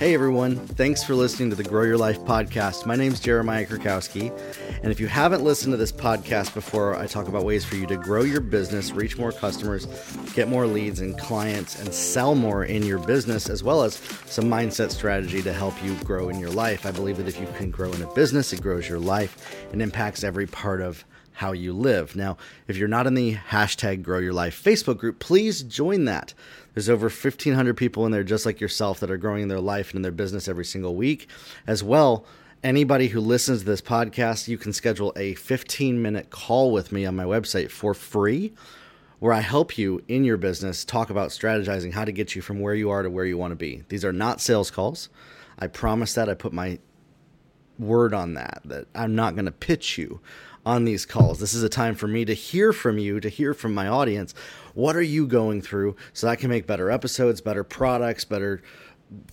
Hey everyone, thanks for listening to the Grow Your Life podcast. My name is Jeremiah Krakowski, and if you haven't listened to this podcast before, I talk about ways for you to grow your business, reach more customers, get more leads and clients, and sell more in your business, as well as some mindset strategy to help you grow in your life. I believe that if you can grow in a business, it grows your life and impacts every part of how you live. Now, if you're not in the hashtag Grow Your Life Facebook group, please join that. There's over 1,500 people in there just like yourself that are growing in their life and in their business every single week. As well, anybody who listens to this podcast, you can schedule a 15 minute call with me on my website for free where I help you in your business talk about strategizing how to get you from where you are to where you want to be. These are not sales calls. I promise that. I put my word on that, that I'm not going to pitch you on these calls. This is a time for me to hear from you, to hear from my audience. What are you going through so I can make better episodes, better products, better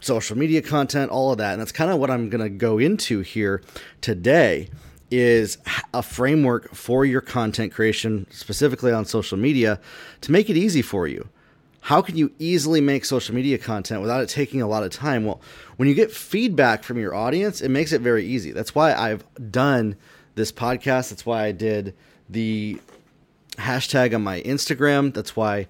social media content, all of that. And that's kind of what I'm going to go into here today is a framework for your content creation specifically on social media to make it easy for you. How can you easily make social media content without it taking a lot of time? Well, when you get feedback from your audience, it makes it very easy. That's why I've done this podcast. That's why I did the hashtag on my Instagram. That's why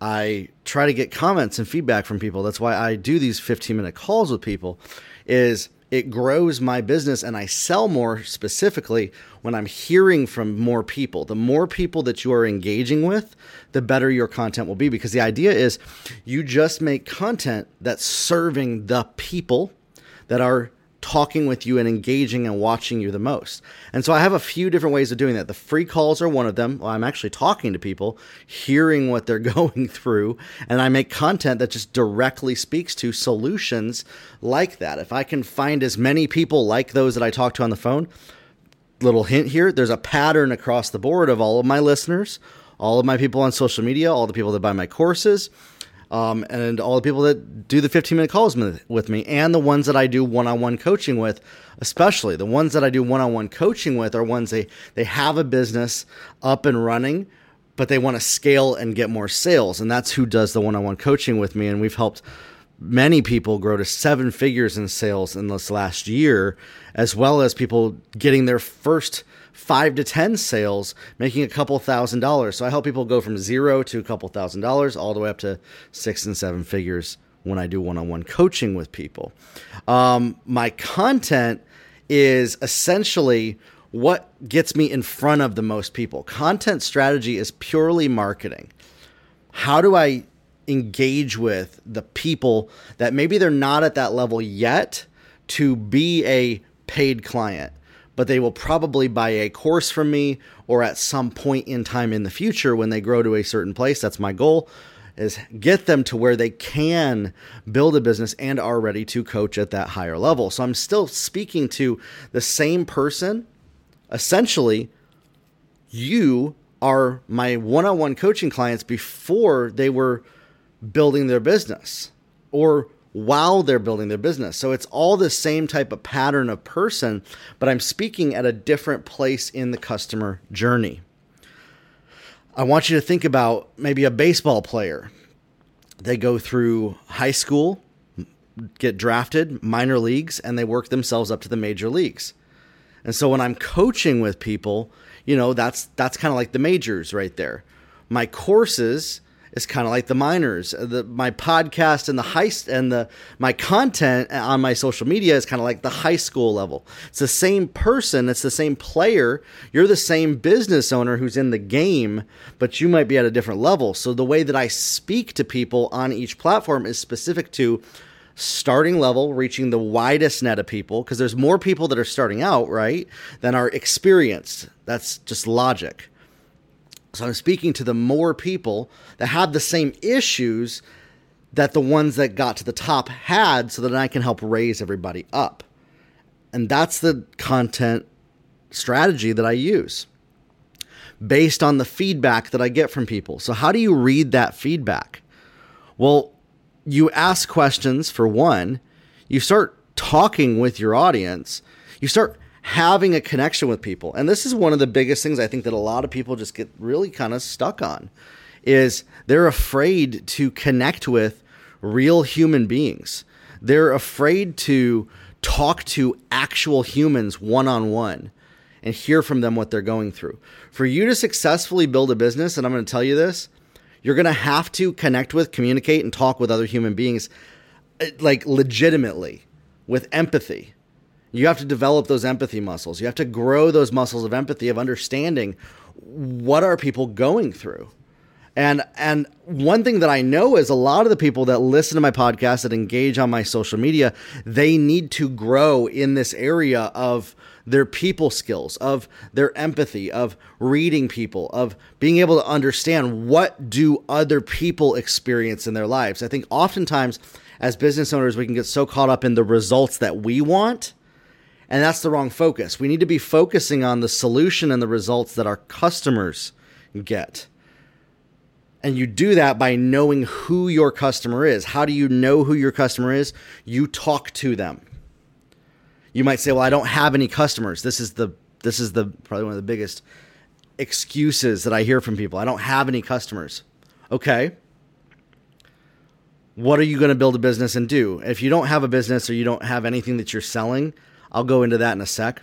I try to get comments and feedback from people. That's why I do these 15 minute calls with people is it grows my business and I sell more specifically when I'm hearing from more people. The more people that you are engaging with, the better your content will be because the idea is you just make content that's serving the people that are talking with you and engaging and watching you the most. And so I have a few different ways of doing that. The free calls are one of them. I'm actually talking to people, hearing what they're going through, and I make content that just directly speaks to solutions like that. If I can find as many people like those that I talk to on the phone, little hint here, there's a pattern across the board of all of my listeners, all of my people on social media, all the people that buy my courses, um, and all the people that do the 15 minute calls with me, and the ones that I do one on one coaching with, especially the ones that I do one on one coaching with, are ones they they have a business up and running, but they want to scale and get more sales, and that's who does the one on one coaching with me, and we've helped many people grow to seven figures in sales in this last year, as well as people getting their first five to 10 sales, making a couple thousand dollars. So I help people go from zero to a couple thousand dollars all the way up to six and seven figures when I do one on one coaching with people. Um, my content is essentially what gets me in front of the most people. Content strategy is purely marketing. How do I engage with the people that maybe they're not at that level yet to be a paid client? But they will probably buy a course from me or at some point in time in the future when they grow to a certain place. That's my goal is get them to where they can build a business and are ready to coach at that higher level. So I'm still speaking to the same person. Essentially, you are my one-on-one coaching clients before they were building their business or while they're building their business. So it's all the same type of pattern of person, but I'm speaking at a different place in the customer journey. I want you to think about maybe a baseball player. They go through high school, get drafted, minor leagues, and they work themselves up to the major leagues. And so when I'm coaching with people, you know, that's that's kind of like the majors right there. My courses is kind of like the minors. Uh, the, my podcast and the heist and the my content on my social media is kind of like the high school level. It's the same person, it's the same player. You're the same business owner who's in the game, but you might be at a different level. So the way that I speak to people on each platform is specific to starting level, reaching the widest net of people because there's more people that are starting out, right, than are experienced. That's just logic. So I'm speaking to the more people that have the same issues that the ones that got to the top had so that I can help raise everybody up. And that's the content strategy that I use based on the feedback that I get from people. So, how do you read that feedback? Well, you ask questions for one, you start talking with your audience, you start having a connection with people. And this is one of the biggest things I think that a lot of people just get really kind of stuck on is they're afraid to connect with real human beings. They're afraid to talk to actual humans one on one and hear from them what they're going through. For you to successfully build a business, and I'm going to tell you this, you're going to have to connect with, communicate, and talk with other human beings uh, like legitimately with empathy. You have to develop those empathy muscles. You have to grow those muscles of empathy, of understanding what are people going through. And and one thing that I know is a lot of the people that listen to my podcast that engage on my social media, they need to grow in this area of their people skills, of their empathy, of reading people, of being able to understand what do other people experience in their lives. I think oftentimes as business owners we can get so caught up in the results that we want and that's the wrong focus. We need to be focusing on the solution and the results that our customers get. And you do that by knowing who your customer is. How do you know who your customer is? You talk to them. You might say, "Well, I don't have any customers." This is the this is the probably one of the biggest excuses that I hear from people. I don't have any customers. Okay. What are you going to build a business and do? If you don't have a business or you don't have anything that you're selling, I'll go into that in a sec.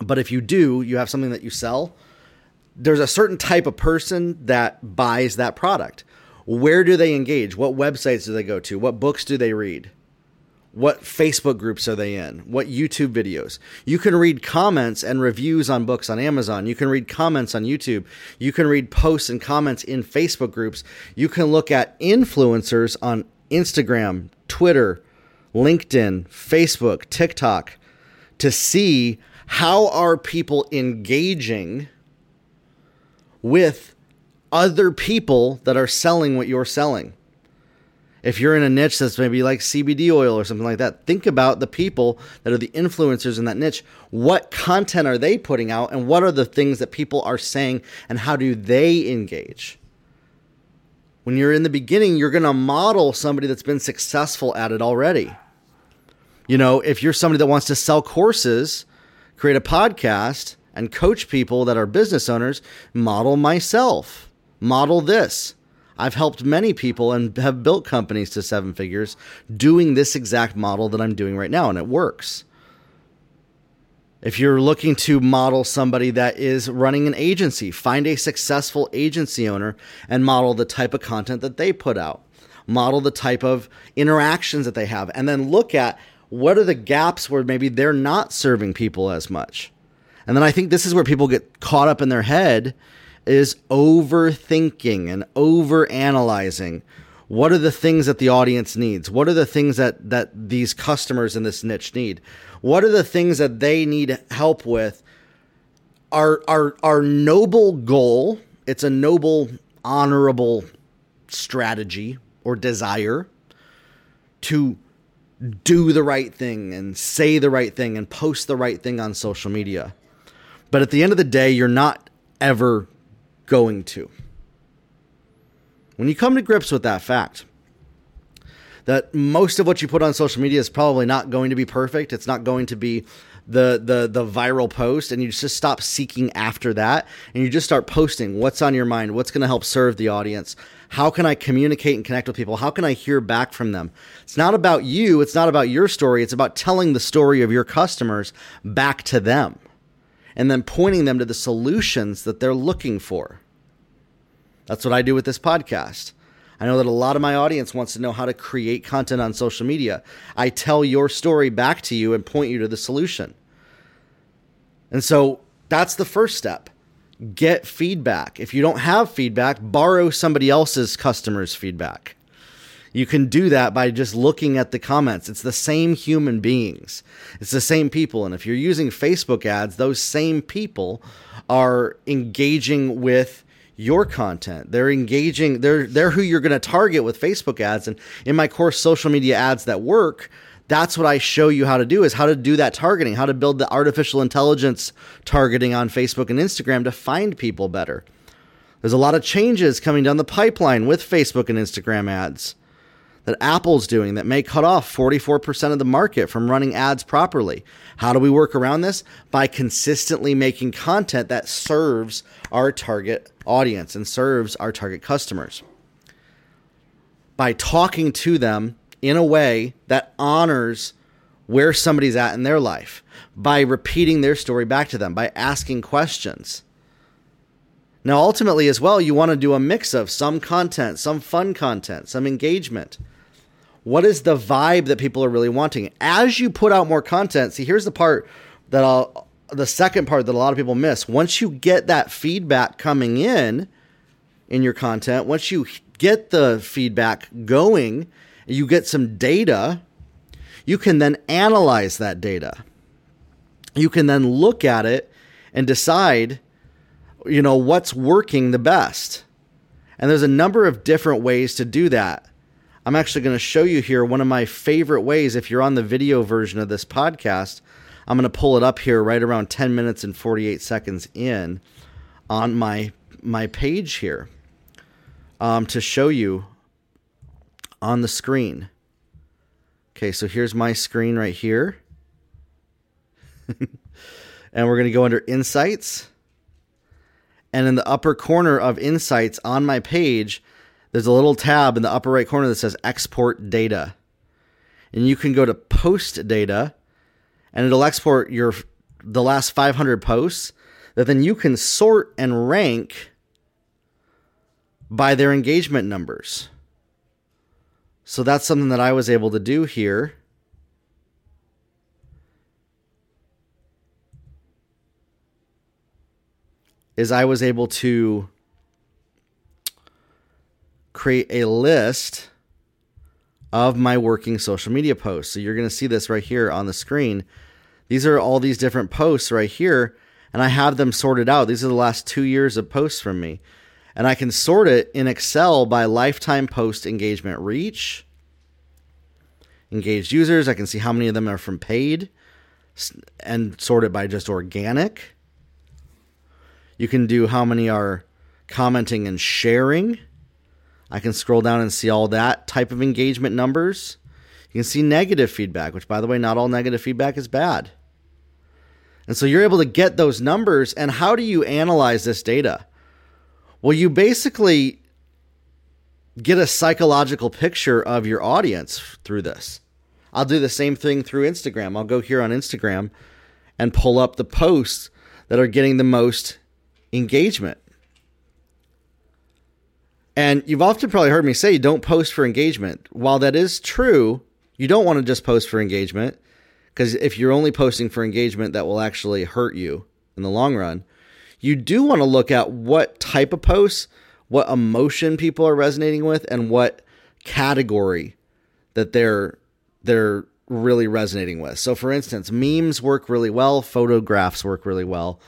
But if you do, you have something that you sell, there's a certain type of person that buys that product. Where do they engage? What websites do they go to? What books do they read? What Facebook groups are they in? What YouTube videos? You can read comments and reviews on books on Amazon. You can read comments on YouTube. You can read posts and comments in Facebook groups. You can look at influencers on Instagram, Twitter, LinkedIn, Facebook, TikTok to see how are people engaging with other people that are selling what you're selling. If you're in a niche that's maybe like CBD oil or something like that, think about the people that are the influencers in that niche. What content are they putting out and what are the things that people are saying and how do they engage? When you're in the beginning, you're going to model somebody that's been successful at it already. You know, if you're somebody that wants to sell courses, create a podcast, and coach people that are business owners, model myself. Model this. I've helped many people and have built companies to seven figures doing this exact model that I'm doing right now, and it works. If you're looking to model somebody that is running an agency, find a successful agency owner and model the type of content that they put out. Model the type of interactions that they have, and then look at what are the gaps where maybe they're not serving people as much? And then I think this is where people get caught up in their head is overthinking and overanalyzing. What are the things that the audience needs? What are the things that that these customers in this niche need? What are the things that they need help with? Our our our noble goal, it's a noble honorable strategy or desire to do the right thing and say the right thing and post the right thing on social media. But at the end of the day, you're not ever going to. When you come to grips with that fact, that most of what you put on social media is probably not going to be perfect. It's not going to be the the the viral post and you just stop seeking after that and you just start posting what's on your mind, what's going to help serve the audience, how can I communicate and connect with people? How can I hear back from them? It's not about you, it's not about your story, it's about telling the story of your customers back to them and then pointing them to the solutions that they're looking for. That's what I do with this podcast. I know that a lot of my audience wants to know how to create content on social media. I tell your story back to you and point you to the solution. And so that's the first step get feedback. If you don't have feedback, borrow somebody else's customers' feedback. You can do that by just looking at the comments. It's the same human beings, it's the same people. And if you're using Facebook ads, those same people are engaging with your content. They're engaging, they're, they're who you're going to target with Facebook ads. And in my course, Social Media Ads That Work, that's what I show you how to do is how to do that targeting, how to build the artificial intelligence targeting on Facebook and Instagram to find people better. There's a lot of changes coming down the pipeline with Facebook and Instagram ads that Apple's doing that may cut off 44% of the market from running ads properly. How do we work around this? By consistently making content that serves our target audience and serves our target customers. By talking to them in a way that honors where somebody's at in their life by repeating their story back to them, by asking questions. Now, ultimately, as well, you want to do a mix of some content, some fun content, some engagement. What is the vibe that people are really wanting? As you put out more content, see, here's the part that I'll, the second part that a lot of people miss. Once you get that feedback coming in in your content, once you get the feedback going, you get some data, you can then analyze that data. You can then look at it and decide, you know, what's working the best. And there's a number of different ways to do that. I'm actually going to show you here one of my favorite ways. If you're on the video version of this podcast, I'm going to pull it up here right around 10 minutes and 48 seconds in on my my page here um, to show you on the screen. Okay, so here's my screen right here. and we're going to go under Insights. And in the upper corner of Insights on my page, there's a little tab in the upper right corner that says Export Data. And you can go to Post Data, and it'll export your the last 500 posts that then you can sort and rank by their engagement numbers. So that's something that I was able to do here. Is I was able to create a list of my working social media posts. So you're going to see this right here on the screen. These are all these different posts right here, and I have them sorted out. These are the last two years of posts from me and I can sort it in Excel by lifetime post engagement reach, engaged users. I can see how many of them are from paid and sort it by just organic. You can do how many are commenting and sharing. I can scroll down and see all that type of engagement numbers. You can see negative feedback, which, by the way, not all negative feedback is bad. And so you're able to get those numbers. And how do you analyze this data? Well, you basically get a psychological picture of your audience through this. I'll do the same thing through Instagram. I'll go here on Instagram and pull up the posts that are getting the most engagement. And you've often probably heard me say don't post for engagement. While that is true, you don't want to just post for engagement because if you're only posting for engagement, that will actually hurt you in the long run you do want to look at what type of posts, what emotion people are resonating with, and what category that they're they're really resonating with. So for instance, memes work really well, photographs work really well,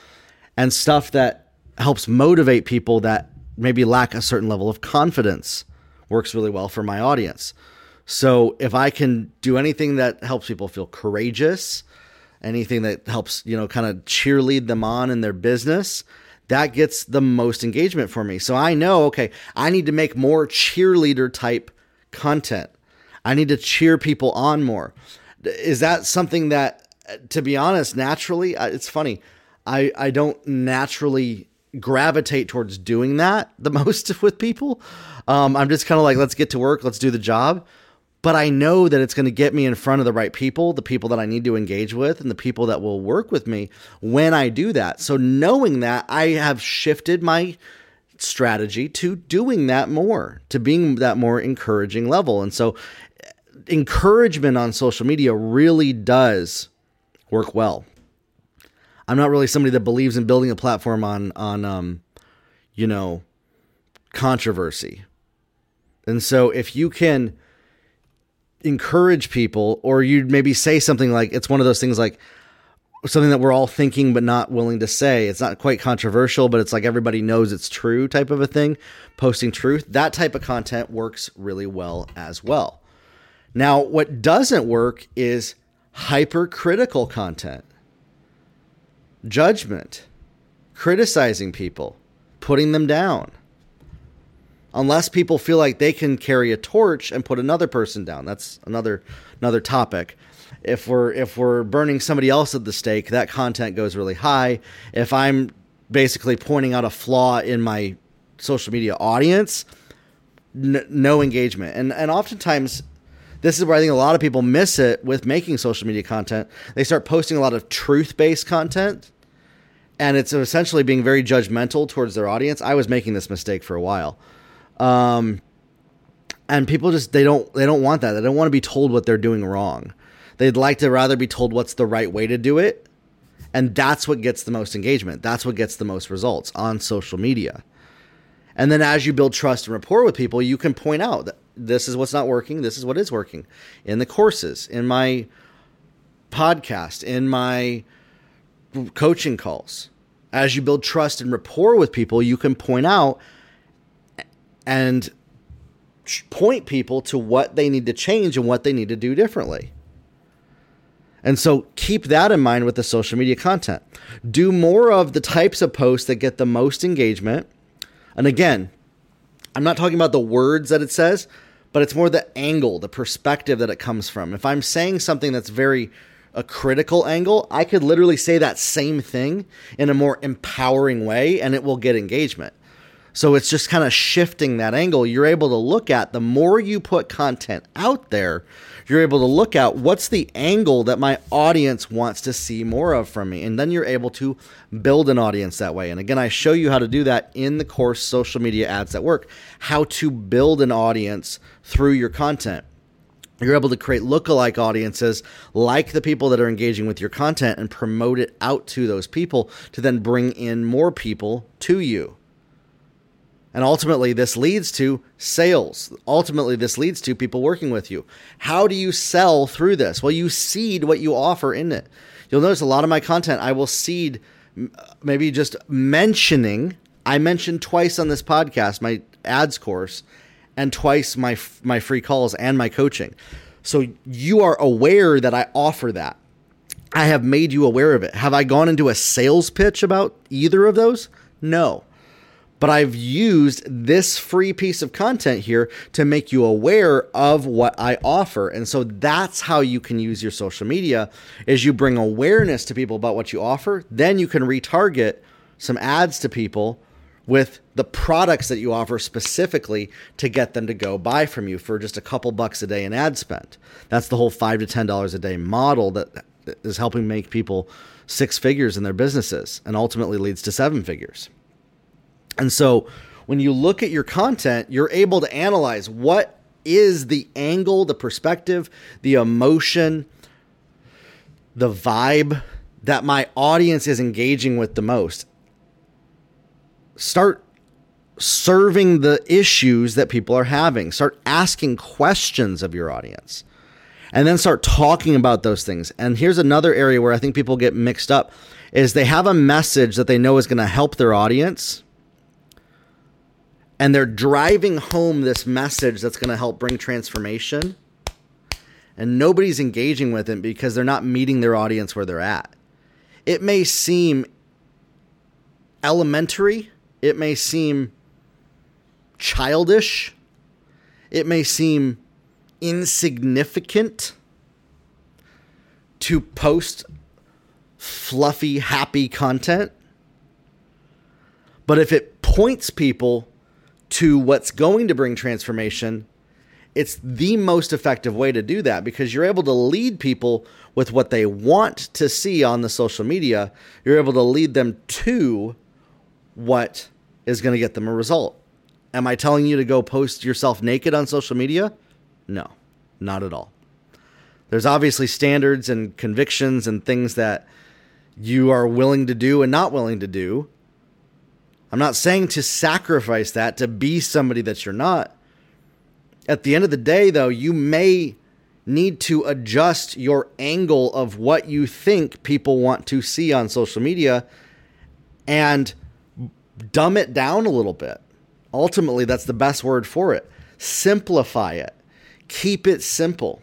and stuff that helps motivate people that maybe lack a certain level of confidence works really well for my audience. So if I can do anything that helps people feel courageous, anything that helps, you know, kind of cheerlead them on in their business, that gets the most engagement for me. So I know, okay, I need to make more cheerleader type content. I need to cheer people on more. Is that something that, to be honest, naturally, uh, it's funny. I, I don't naturally gravitate towards doing that the most with people. Um, I'm just kind of like, let's get to work, let's do the job but I know that it's going to get me in front of the right people, the people that I need to engage with, and the people that will work with me when I do that. So, knowing that, I have shifted my strategy to doing that more, to being that more encouraging level. And so, encouragement on social media really does work well. I'm not really somebody that believes in building a platform on on um, you know, controversy. And so if you can encourage people or you'd maybe say something like it's one of those things like something that we're all thinking but not willing to say. It's not quite controversial but it's like everybody knows it's true type of a thing posting truth. That type of content works really well as well. Now what doesn't work is hypercritical content judgment criticizing people putting them down unless people feel like they can carry a torch and put another person down. That's another another topic. If we're if we're burning somebody else at the stake, that content goes really high. If I'm basically pointing out a flaw in my social media audience, n- no engagement. And and oftentimes this is where I think a lot of people miss it with making social media content. They start posting a lot of truth based content and it's essentially being very judgmental towards their audience. I was making this mistake for a while. Um, and people just they don't they don't want that. They don't want to be told what they're doing wrong. They'd like to rather be told what's the right way to do it. And that's what gets the most engagement. That's what gets the most results on social media. And then as you build trust and rapport with people, you can point out that this is what's not working, this is what is working in the courses, in my podcast, in my coaching calls. As you build trust and rapport with people, you can point out and point people to what they need to change and what they need to do differently. And so keep that in mind with the social media content. Do more of the types of posts that get the most engagement. And again, I'm not talking about the words that it says, but it's more the angle, the perspective that it comes from. If I'm saying something that's very a critical angle, I could literally say that same thing in a more empowering way and it will get engagement. So it's just kind of shifting that angle. You're able to look at the more you put content out there, you're able to look at what's the angle that my audience wants to see more of from me. And then you're able to build an audience that way. And again, I show you how to do that in the course Social Media Ads That Work, how to build an audience through your content you're able to create lookalike audiences like the people that are engaging with your content and promote it out to those people to then bring in more people to you. And ultimately, this leads to sales. Ultimately, this leads to people working with you. How do you sell through this? Well, you seed what you offer in it. You'll notice a lot of my content, I will seed maybe just mentioning. I mentioned twice on this podcast my ads course and twice my my free calls and my coaching. So you are aware that I offer that. I have made you aware of it. Have I gone into a sales pitch about either of those? No. But I've used this free piece of content here to make you aware of what I offer. And so that's how you can use your social media is you bring awareness to people about what you offer, then you can retarget some ads to people with the products that you offer specifically to get them to go buy from you for just a couple bucks a day in ad spend. That's the whole five to ten dollars a day model that is helping make people six figures in their businesses and ultimately leads to seven figures. And so when you look at your content, you're able to analyze what is the angle, the perspective, the emotion, the vibe that my audience is engaging with the most start serving the issues that people are having. Start asking questions of your audience. And then start talking about those things. And here's another area where I think people get mixed up is they have a message that they know is going to help their audience. And they're driving home this message that's going to help bring transformation. And nobody's engaging with it because they're not meeting their audience where they're at. It may seem elementary, it may seem childish, it may seem insignificant to post fluffy, happy content. But if it points people to what's going to bring transformation, it's the most effective way to do that because you're able to lead people with what they want to see on the social media. You're able to lead them to what is going to get them a result. Am I telling you to go post yourself naked on social media? No, not at all. There's obviously standards and convictions and things that you are willing to do and not willing to do. I'm not saying to sacrifice that to be somebody that you're not. At the end of the day, though, you may need to adjust your angle of what you think people want to see on social media and dumb it down a little bit. Ultimately, that's the best word for it. Simplify it, keep it simple.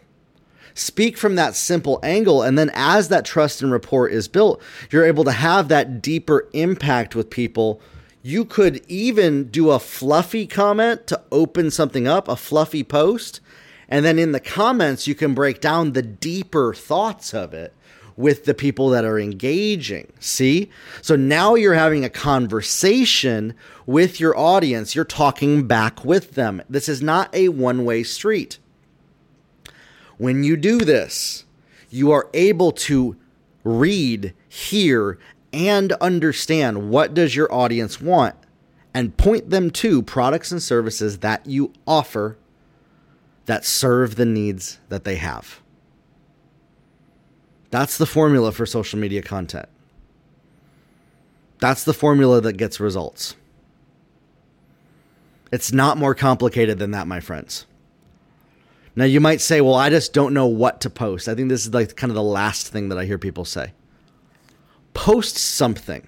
Speak from that simple angle, and then as that trust and rapport is built, you're able to have that deeper impact with people. You could even do a fluffy comment to open something up, a fluffy post, and then in the comments, you can break down the deeper thoughts of it with the people that are engaging. See? So now you're having a conversation with your audience. You're talking back with them. This is not a one way street. When you do this, you are able to read, hear, and understand what does your audience want and point them to products and services that you offer that serve the needs that they have. That's the formula for social media content. That's the formula that gets results. It's not more complicated than that, my friends. Now, you might say, well, I just don't know what to post. I think this is like kind of the last thing that I hear people say. Post something.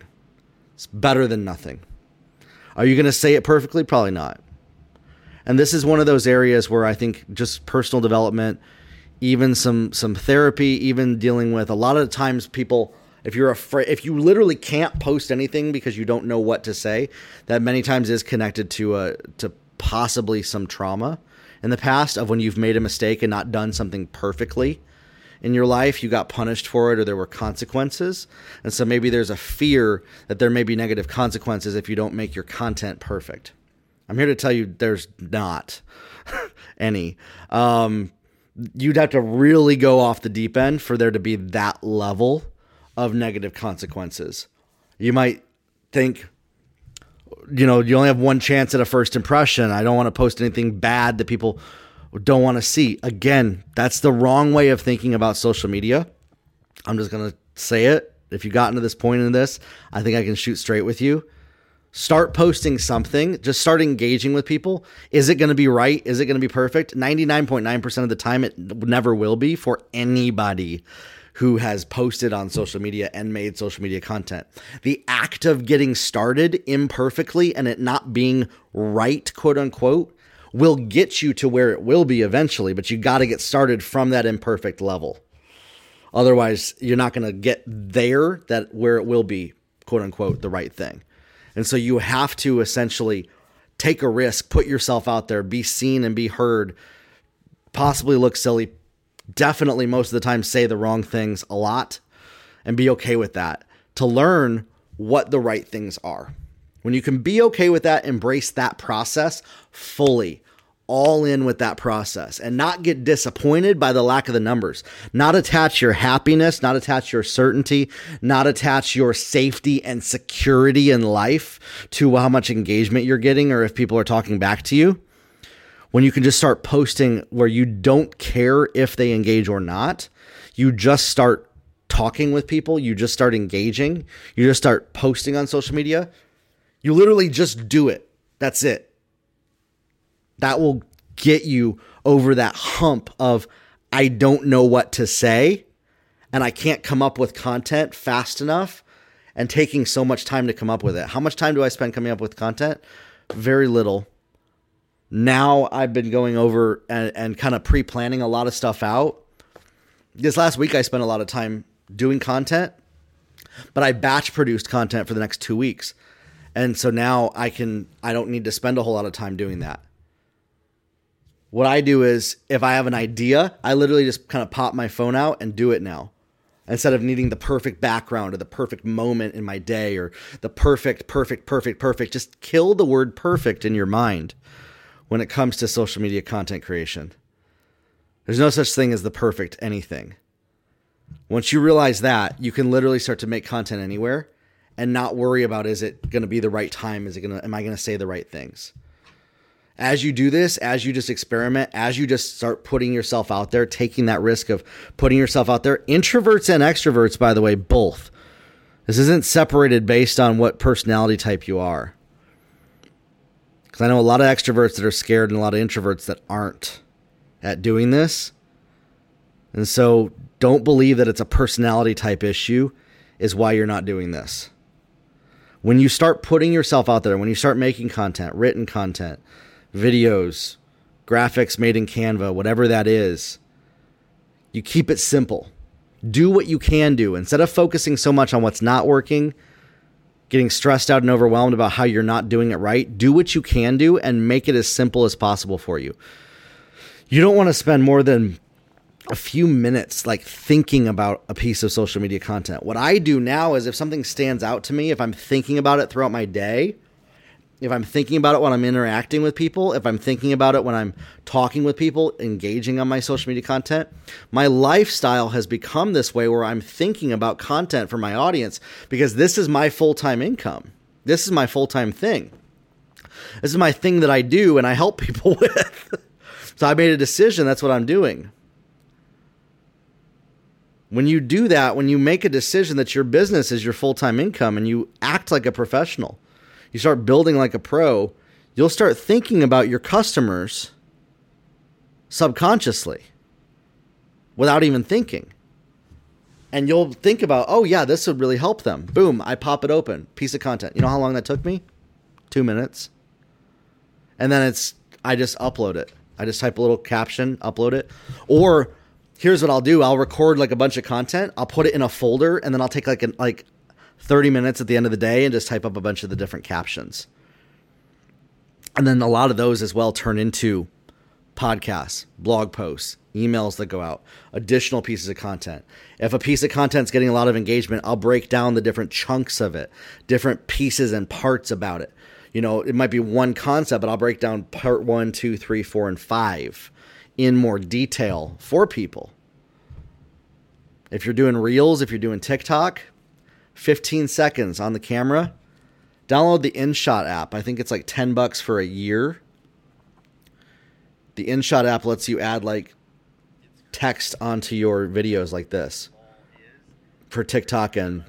It's better than nothing. Are you going to say it perfectly? Probably not. And this is one of those areas where I think just personal development, even some some therapy, even dealing with a lot of times people if you're afraid if you literally can't post anything because you don't know what to say, that many times is connected to a to possibly some trauma in the past of when you've made a mistake and not done something perfectly in your life, you got punished for it or there were consequences. And so maybe there's a fear that there may be negative consequences if you don't make your content perfect. I'm here to tell you there's not any. Um, you'd have to really go off the deep end for there to be that level of negative consequences. You might think, you know, you only have one chance at a first impression. I don't want to post anything bad that people don't want to see. Again, that's the wrong way of thinking about social media. I'm just going to say it. If you gotten to this point in this, I think I can shoot straight with you. Start posting something, just start engaging with people. Is it going to be right? Is it going to be perfect? 99.9% of the time, it never will be for anybody who has posted on social media and made social media content. The act of getting started imperfectly and it not being right, quote unquote, will get you to where it will be eventually, but you got to get started from that imperfect level. Otherwise, you're not going to get there that where it will be, quote unquote, the right thing. And so you have to essentially take a risk, put yourself out there, be seen and be heard, possibly look silly, definitely most of the time say the wrong things a lot and be okay with that to learn what the right things are. When you can be okay with that, embrace that process fully, all in with that process, and not get disappointed by the lack of the numbers. Not attach your happiness, not attach your certainty, not attach your safety and security in life to how much engagement you're getting or if people are talking back to you. When you can just start posting where you don't care if they engage or not, you just start talking with people, you just start engaging, you just start posting on social media you literally just do it. That's it. That will get you over that hump of, I don't know what to say and I can't come up with content fast enough and taking so much time to come up with it. How much time do I spend coming up with content? Very little. Now I've been going over and, and kind of pre planning a lot of stuff out. This last week, I spent a lot of time doing content, but I batch produced content for the next two weeks. And so now I can I don't need to spend a whole lot of time doing that. What I do is if I have an idea, I literally just kind of pop my phone out and do it now. Instead of needing the perfect background or the perfect moment in my day or the perfect, perfect, perfect, perfect, just kill the word perfect in your mind when it comes to social media content creation. There's no such thing as the perfect anything. Once you realize that, you can literally start to make content anywhere and not worry about is it going to be the right time? Is it going to, am I going to say the right things? As you do this, as you just experiment, as you just start putting yourself out there, taking that risk of putting yourself out there, introverts and extroverts, by the way, both. This isn't separated based on what personality type you are. Because I know a lot of extroverts that are scared and a lot of introverts that aren't at doing this. And so don't believe that it's a personality type issue, is why you're not doing this when you start putting yourself out there, when you start making content, written content, videos, graphics made in Canva, whatever that is, you keep it simple. Do what you can do. Instead of focusing so much on what's not working, getting stressed out and overwhelmed about how you're not doing it right, do what you can do and make it as simple as possible for you. You don't want to spend more than a few minutes like thinking about a piece of social media content. What I do now is if something stands out to me, if I'm thinking about it throughout my day, if I'm thinking about it when I'm interacting with people, if I'm thinking about it when I'm talking with people, engaging on my social media content, my lifestyle has become this way where I'm thinking about content for my audience because this is my full time income. This is my full time thing. This is my thing that I do and I help people with. so I made a decision. That's what I'm doing. When you do that, when you make a decision that your business is your full time income and you act like a professional, you start building like a pro, you'll start thinking about your customers subconsciously without even thinking. And you'll think about, oh, yeah, this would really help them. Boom, I pop it open, piece of content. You know how long that took me? Two minutes. And then it's, I just upload it. I just type a little caption, upload it. Or here's what I'll do I'll record like a bunch of content, I'll put it in a folder, and then I'll take like an, like 30 minutes at the end of the day and just type up a bunch of the different captions. And then a lot of those as well turn into podcasts, blog posts, emails that go out, additional pieces of content. If a piece of content's getting a lot of engagement, I'll break down the different chunks of it, different pieces and parts about it. You know, it might be one concept, but I'll break down part one, two, three, four, and five in more detail for people. If you're doing reels, if you're doing TikTok, 15 seconds on the camera. Download the InShot app. I think it's like 10 bucks for a year. The InShot app lets you add like text onto your videos like this for TikTok and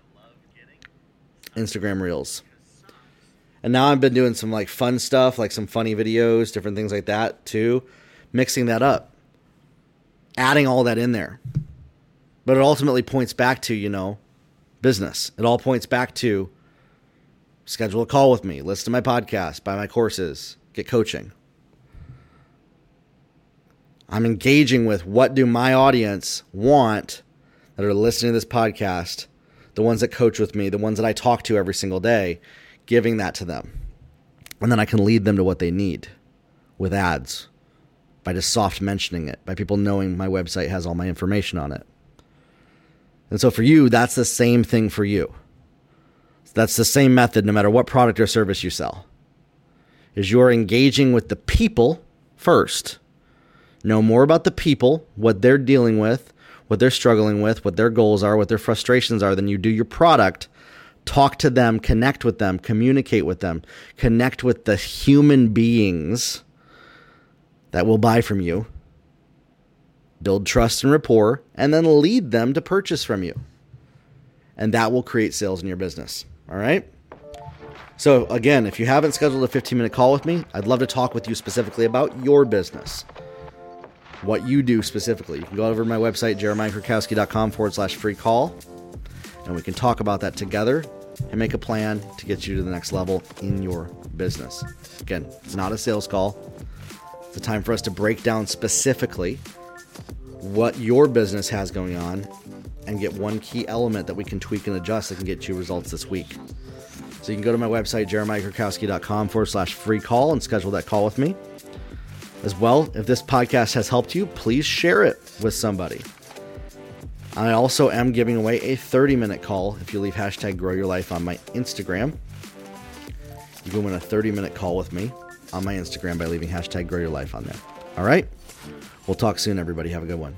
Instagram Reels. And now I've been doing some like fun stuff, like some funny videos, different things like that too, mixing that up, adding all that in there. But it ultimately points back to, you know, business. It all points back to schedule a call with me, listen to my podcast, buy my courses, get coaching. I'm engaging with what do my audience want that are listening to this podcast, the ones that coach with me, the ones that I talk to every single day, giving that to them. And then I can lead them to what they need with ads by just soft mentioning it, by people knowing my website has all my information on it. And so for you, that's the same thing for you. That's the same method no matter what product or service you sell. Is you're engaging with the people first. Know more about the people, what they're dealing with, what they're struggling with, what their goals are, what their frustrations are than you do your product. Talk to them, connect with them, communicate with them, connect with the human beings that will buy from you build trust and rapport, and then lead them to purchase from you. And that will create sales in your business. All right. So, again, if you haven't scheduled a 15 minute call with me, I'd love to talk with you specifically about your business, what you do specifically. You can go over to my website, jeremiahkrakowski.com forward slash free call, and we can talk about that together and make a plan to get you to the next level in your business. Again, it's not a sales call, it's a time for us to break down specifically what your business has going on and get one key element that we can tweak and adjust that can get you results this week. So you can go to my website, jeremiahkrakowski.com forward slash free call and schedule that call with me. As well, if this podcast has helped you, please share it with somebody. I also am giving away a 30 minute call if you leave hashtag grow your life on my Instagram. You can win a 30 minute call with me on my Instagram by leaving hashtag grow your life on there. All right? We'll talk soon, everybody. Have a good one.